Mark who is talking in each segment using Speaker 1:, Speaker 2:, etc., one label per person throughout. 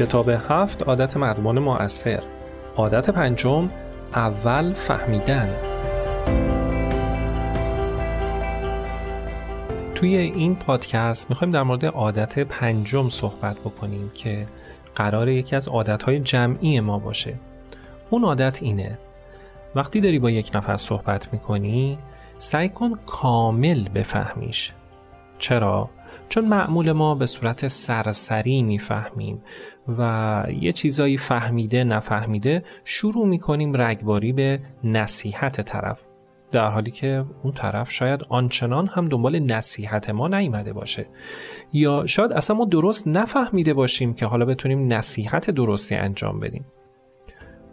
Speaker 1: کتاب هفت عادت مردمان مؤثر. عادت پنجم اول فهمیدن. توی این پادکست می‌خوایم در مورد عادت پنجم صحبت بکنیم که قرار یکی از عادتهای جمعی ما باشه. اون عادت اینه. وقتی داری با یک نفر صحبت می‌کنی سعی کن کامل بفهمیش. چرا؟ چون معمول ما به صورت سرسری می‌فهمیم و یه چیزایی فهمیده نفهمیده شروع می‌کنیم رگباری به نصیحت طرف. در حالی که اون طرف شاید آنچنان هم دنبال نصیحت ما نیامده باشه. یا شاید اصلا ما درست نفهمیده باشیم که حالا بتونیم نصیحت درستی انجام بدیم.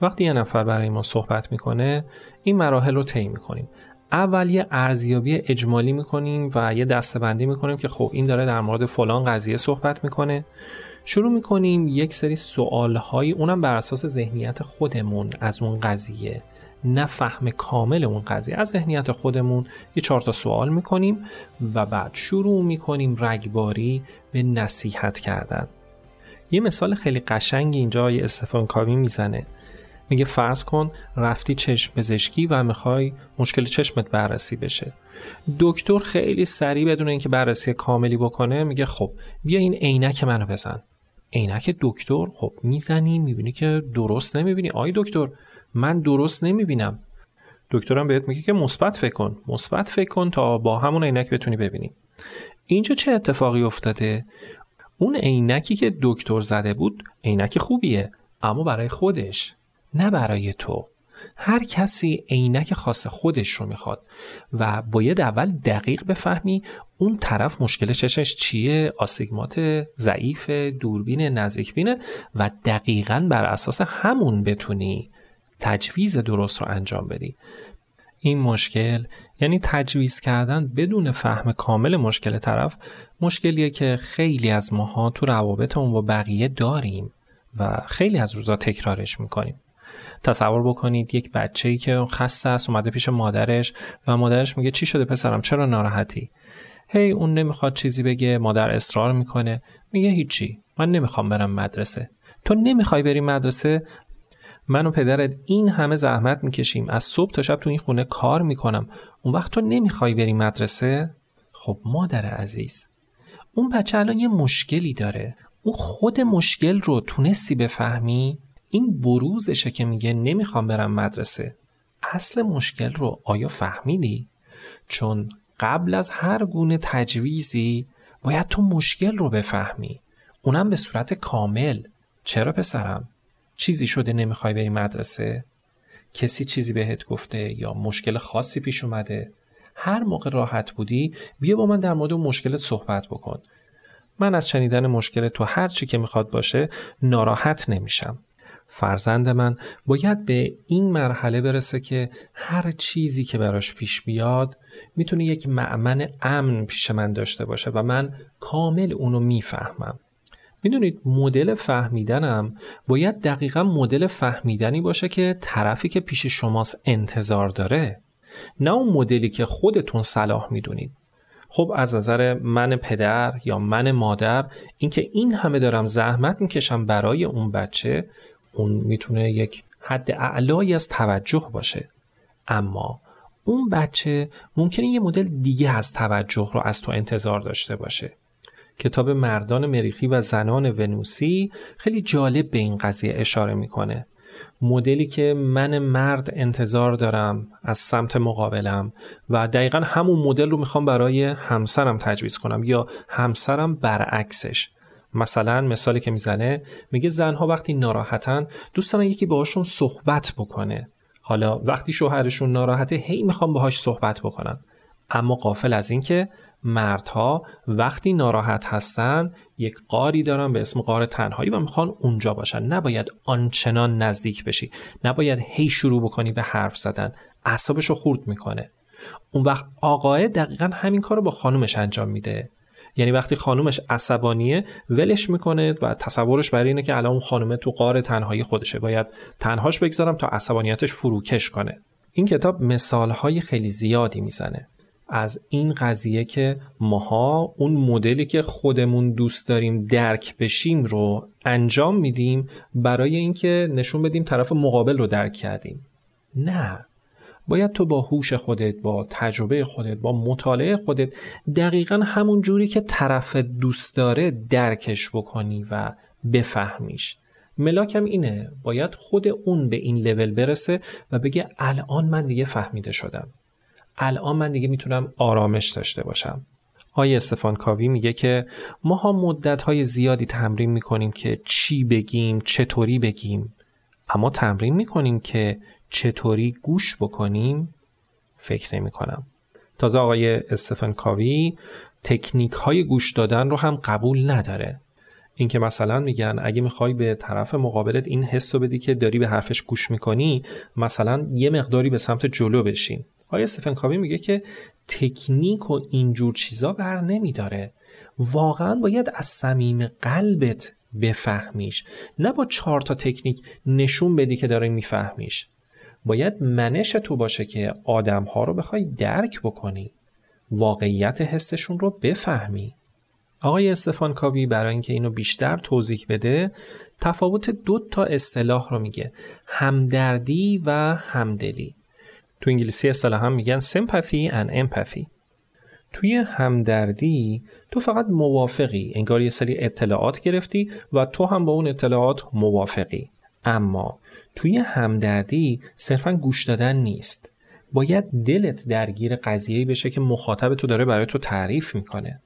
Speaker 1: وقتی یه نفر برای ما صحبت می‌کنه این مراحل رو طی می‌کنیم. اول یه ارزیابی اجمالی می‌کنیم و یه دستبندی می‌کنیم که خب این داره در مورد فلان قضیه صحبت می‌کنه. شروع می‌کنیم یک سری سوالهایی اونم بر اساس ذهنیت خودمون از اون قضیه. نه فهم کامل اون قضیه از ذهنیت خودمون یه چهار تا سوال می‌کنیم و بعد شروع می‌کنیم رگباری به نصیحت کردن. یه مثال خیلی قشنگی اینجا یه استفان کاوی می‌زنه. میگه فرض کن رفتی چشم پزشکی و می‌خوای مشکل چشمت بررسی بشه. دکتر خیلی سریع بدون اینکه بررسی کاملی بکنه میگه خب بیا این عینک منو بزن. عینک دکتر؟ خب می‌زنی می‌بینی که درست نمی‌بینی. آی دکتر من درست نمی‌بینم. دکترم بهت میگه که مثبت فکر کن مثبت فکر کن تا با همون عینک بتونی ببینی. اینجا چه اتفاقی افتاده؟ اون عینکی که دکتر زده بود عینک خوبیه اما برای خودش. نه برای تو. هر کسی عینک خاص خودش رو می‌خواد و باید اول دقیق بفهمی اون طرف مشکل چشش چیه آسیگمات ضعیف دوربین نزدیکبینه و دقیقا بر اساس همون بتونی تجویز درست رو انجام بدی. این مشکل یعنی تجویز کردن بدون فهم کامل مشکل طرف مشکلیه که خیلی از ماها تو روابطمون با بقیه داریم و خیلی از روزا تکرارش می‌کنیم. تصور بکنید یک بچه ای که خسته است اومده پیش مادرش و مادرش میگه چی شده پسرم؟ چرا ناراحتی؟ هی اون نمی‌خواد چیزی بگه مادر اصرار می‌کنه. میگه هیچی. من نمی‌خوام برم مدرسه. تو نمی‌خوای بری مدرسه؟ من و پدرت این همه زحمت می‌کشیم. از صبح تا شب تو این خونه کار می‌کنم. اون وقت تو نمی‌خوای بری مدرسه؟ خب مادر عزیز اون بچه الان یه مشکلی داره. اون خود مشکل رو تونستی بفهمی؟ این بروزشه که میگه نمی‌خوام برم مدرسه اصل مشکل رو آیا فهمیدی؟ چون قبل از هر گونه تجویزی باید تو مشکل رو بفهمی اونم به صورت کامل چرا پسرم؟ چیزی شده نمی‌خوای بری مدرسه؟ کسی چیزی بهت گفته یا مشکل خاصی پیش اومده؟ هر موقع راحت بودی بیا با من در مورد مشکل صحبت بکن من از شنیدن مشکل تو هر چی که می‌خواد باشه ناراحت نمیشم فرزند من باید به این مرحله برسه که هر چیزی که براش پیش بیاد می‌تونه یک معمن امن پیش من داشته باشه و من کامل اونو می‌فهمم. می‌دونید مدل فهمیدنم باید دقیقا مدل فهمیدنی باشه که طرفی که پیش شماست انتظار داره نه اون مدلی که خودتون صلاح می‌دونید. خب از نظر من پدر یا من مادر اینکه این همه دارم زحمت می‌کشم برای اون بچه اون می‌تونه یک حد اعلایی از توجه باشه. اما اون بچه ممکنه یه مدل دیگه از توجه رو از تو انتظار داشته باشه. کتاب مردان مریخی و زنان ونوسی خیلی جالب به این قضیه اشاره می‌کنه. مدلی که من مرد انتظار دارم از سمت مقابلم و دقیقا همون مدل رو می‌خوام برای همسرم تجویز کنم یا همسرم برعکسش. مثلا مثالی که می‌زنه میگه زنها وقتی ناراحتن دوست دارن یکی باهاشون صحبت بکنه. حالا وقتی شوهرشون ناراحته هی می‌خوام باهاش صحبت بکنن. اما قافل از اینکه مردها وقتی ناراحت هستن یک قاری دارن به اسم قار تنهایی و می‌خوان اونجا باشن. نباید آنچنان نزدیک بشی. نباید هی شروع بکنی به حرف زدن. اعصابش رو خورد می‌کنه. اون وقت آقای دقیقا همین کار رو با خانومش انجام میده. یعنی وقتی خانومش عصبانیه ولش می‌کنه و تصورش برای اینه که الان اون خانومه تو قار تنهایی خودشه. باید تنهاش بگذارم تا عصبانیتش فروکش کنه. این کتاب مثالهای خیلی زیادی می‌زنه. از این قضیه که ماها اون مدلی که خودمون دوست داریم درک بشیم رو انجام میدیم برای اینکه نشون بدیم طرف مقابل رو درک کردیم. نه. باید تو با هوش خودت با تجربه خودت با مطالعه خودت دقیقا همون جوری که طرف دوست داره درکش بکنی و بفهمیش. ملاکم اینه باید خود اون به این لول برسه و بگه الان من دیگه فهمیده شدم. الان من دیگه می‌تونم آرامش داشته باشم. آقای استفان کاوی میگه که ما ها مدت های زیادی تمرین می‌کنیم که چی بگیم چطوری بگیم اما تمرین می‌کنیم که چطوری گوش بکنیم؟ فکر نمی کنم. تازه آقای استفن کاوی تکنیک های گوش دادن رو هم قبول نداره. اینکه مثلا میگن اگه می‌خوای به طرف مقابلت این حس رو بدی که داری به حرفش گوش می‌کنی مثلا یه مقداری به سمت جلو بشین. آقای استفن کاوی میگه که تکنیک و اینجور چیزا بر نمیداره. واقعا باید از صمیم قلبت بفهمیش. نه با چهار تا تکنیک نشون بدی که داره میفهمیش. باید منش تو باشه که آدم ها رو بخوای درک بکنی. واقعیت حسشون رو بفهمی. آقای استفان کاوی برای اینکه اینو بیشتر توضیح بده تفاوت دو تا اصطلاح رو میگه. همدردی و همدلی. تو انگلیسی اصطلاح هم میگن sympathy and empathy. توی همدردی تو فقط موافقی انگار یه سری اطلاعات گرفتی و تو هم با اون اطلاعات موافقی. اما توی همدردی صرفا گوش دادن نیست. باید دلت درگیر قضیه‌ای بشه که مخاطب تو داره برای تو تعریف می‌کنه.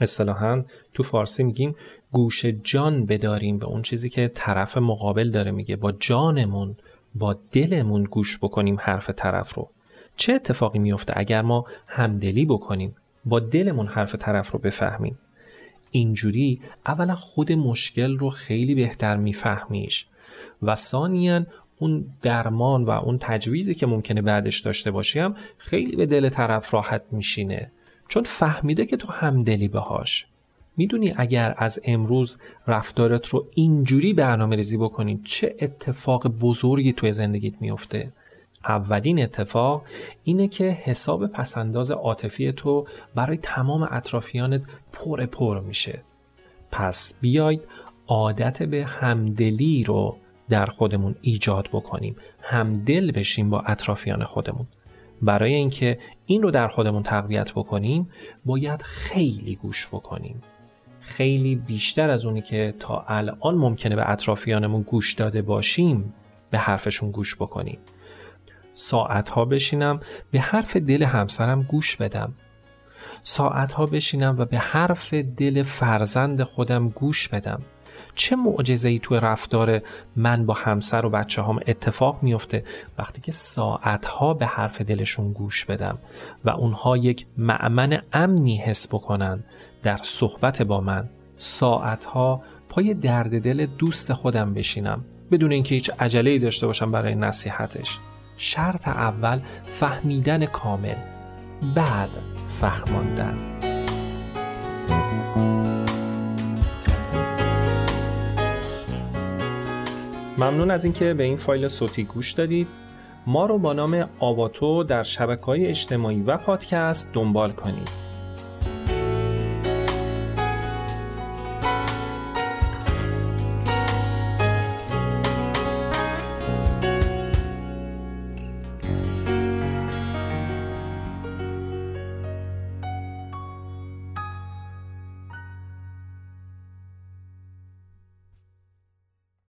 Speaker 1: اصطلاحا تو فارسی میگیم گوش جان بداریم به اون چیزی که طرف مقابل داره میگه. با جانمون با دلمون گوش بکنیم حرف طرف رو. چه اتفاقی میفته اگر ما همدلی بکنیم؟ با دلمون حرف طرف رو بفهمیم. اینجوری اولا خود مشکل رو خیلی بهتر میفهمیش. و ثانیا اون درمان و اون تجویزی که ممکنه بعدش داشته باشیم خیلی به دل طرف راحت میشینه. چون فهمیده که تو همدلی باهاش. می‌دونی اگر از امروز رفتارت رو اینجوری برنامه ریزی بکنی چه اتفاق بزرگی توی زندگیت میفته اولین اتفاق اینه که حساب پسنداز عاطفی تو برای تمام اطرافیانت پر پر میشه. پس بیاید عادت به همدلی رو در خودمون ایجاد بکنیم. همدل بشیم با اطرافیان خودمون. برای اینکه این رو در خودمون تقویت بکنیم باید خیلی گوش بکنیم. خیلی بیشتر از اونی که تا الان ممکنه به اطرافیانمون گوش داده باشیم به حرفشون گوش بکنیم. ساعتها بشینم به حرف دل همسرم گوش بدم. ساعتها بشینم و به حرف دل فرزند خودم گوش بدم. چه معجزه ای توی رفتار من با همسر و بچه هم اتفاق میفته وقتی که ساعتها به حرف دلشون گوش بدم و اونها یک معمن امنی حس بکنن در صحبت با من؟ ساعتها پای درد دل دوست خودم بشینم بدون اینکه هیچ عجله ای داشته باشم برای نصیحتش. شرط اول فهمیدن کامل بعد فهماندن. ممنون از اینکه به این فایل صوتی گوش دادید. ما رو با نام آواتو در شبکه های اجتماعی و پادکست دنبال کنید.